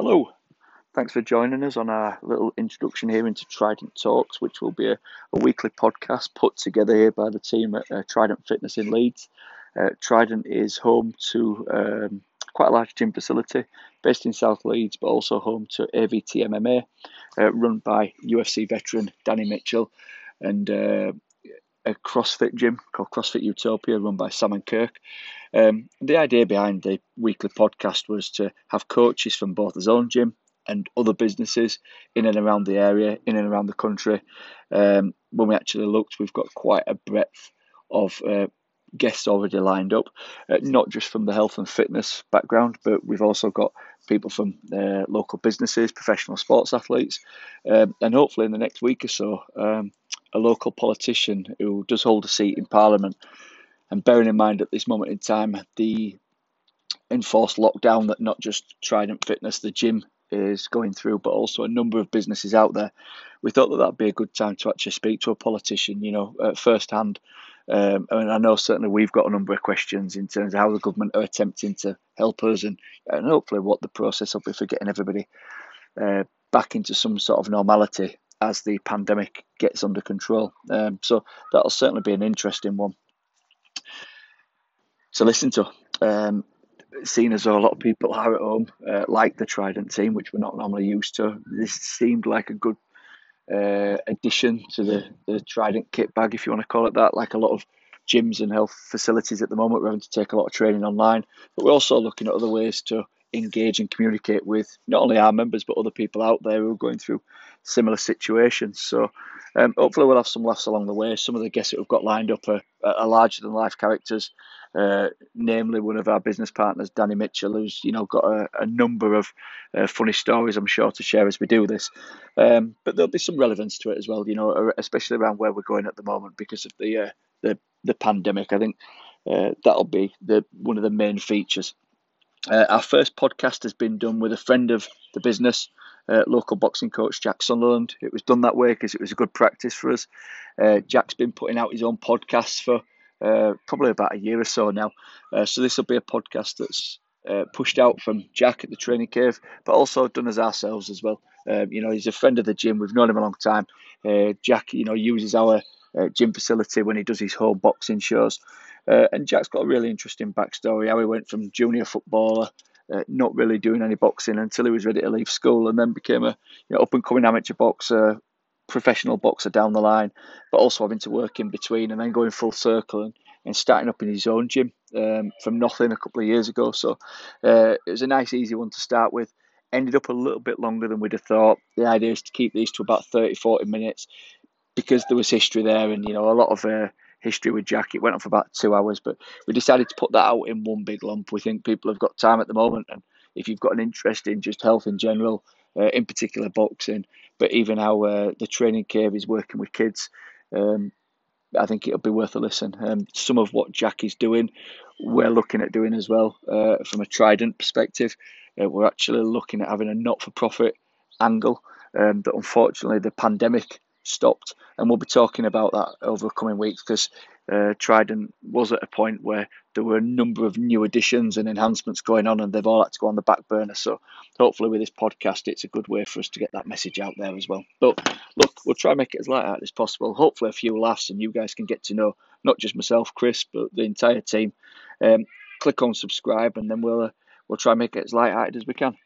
Hello, thanks for joining us on our little introduction here into Trident Talks, which will be a, a weekly podcast put together here by the team at uh, Trident Fitness in Leeds. Uh, Trident is home to um, quite a large gym facility based in South Leeds, but also home to AVT MMA, uh, run by UFC veteran Danny Mitchell, and uh, a CrossFit gym called CrossFit Utopia, run by Sam and Kirk. Um, the idea behind the weekly podcast was to have coaches from both his own gym and other businesses in and around the area, in and around the country. Um, when we actually looked, we've got quite a breadth of uh, guests already lined up, uh, not just from the health and fitness background, but we've also got people from uh, local businesses, professional sports athletes, um, and hopefully in the next week or so, um, a local politician who does hold a seat in Parliament. And bearing in mind at this moment in time the enforced lockdown that not just Trident Fitness, the gym is going through, but also a number of businesses out there, we thought that that'd be a good time to actually speak to a politician, you know, at first hand. Um, I I know certainly we've got a number of questions in terms of how the government are attempting to help us and, and hopefully what the process will be for getting everybody uh, back into some sort of normality as the pandemic gets under control. Um, so that'll certainly be an interesting one to listen to. Um, seeing as though a lot of people are at home, uh, like the Trident team, which we're not normally used to, this seemed like a good uh, addition to the, the Trident kit bag, if you want to call it that. Like a lot of gyms and health facilities at the moment, we're having to take a lot of training online, but we're also looking at other ways to engage and communicate with not only our members but other people out there who are going through similar situations. So um, hopefully we'll have some laughs along the way. Some of the guests that we've got lined up are, are larger than life characters, uh, namely one of our business partners, Danny Mitchell, who's you know got a, a number of uh, funny stories I'm sure to share as we do this. Um, but there'll be some relevance to it as well, you know, especially around where we're going at the moment because of the uh, the the pandemic. I think uh, that'll be the one of the main features. Uh, our first podcast has been done with a friend of the business, uh, local boxing coach Jack Sunderland. It was done that way because it was a good practice for us. Uh, Jack's been putting out his own podcasts for uh, probably about a year or so now. Uh, so this will be a podcast that's uh, pushed out from Jack at the training cave, but also done as ourselves as well. Um, you know, he's a friend of the gym. We've known him a long time. Jack, you know, uses our gym facility when he does his home boxing shows. Uh, and Jack's got a really interesting backstory how he went from junior footballer, uh, not really doing any boxing until he was ready to leave school, and then became a you know, up and coming amateur boxer, professional boxer down the line, but also having to work in between and then going full circle and, and starting up in his own gym um, from nothing a couple of years ago. So uh, it was a nice, easy one to start with. Ended up a little bit longer than we'd have thought. The idea is to keep these to about 30, 40 minutes because there was history there and, you know, a lot of uh, history with Jack. It went on for about two hours, but we decided to put that out in one big lump. We think people have got time at the moment, and if you've got an interest in just health in general, uh, in particular boxing, but even how uh, the training cave is working with kids, um, I think it'll be worth a listen. Um, some of what Jack is doing, we're looking at doing as well uh, from a Trident perspective. Uh, we're actually looking at having a not-for-profit angle um, unfortunately the pandemic stopped. And we'll be talking about that over the coming weeks because uh, Trident was at a point where there were a number of new additions and enhancements going on, and they've all had to go on the back burner. So, hopefully, with this podcast, it's a good way for us to get that message out there as well. But look, we'll try and make it as light as possible. Hopefully, a few laughs, and you guys can get to know not just myself, Chris, but the entire team. Um, click on subscribe, and then we'll uh, we'll try and make it as light-hearted as we can.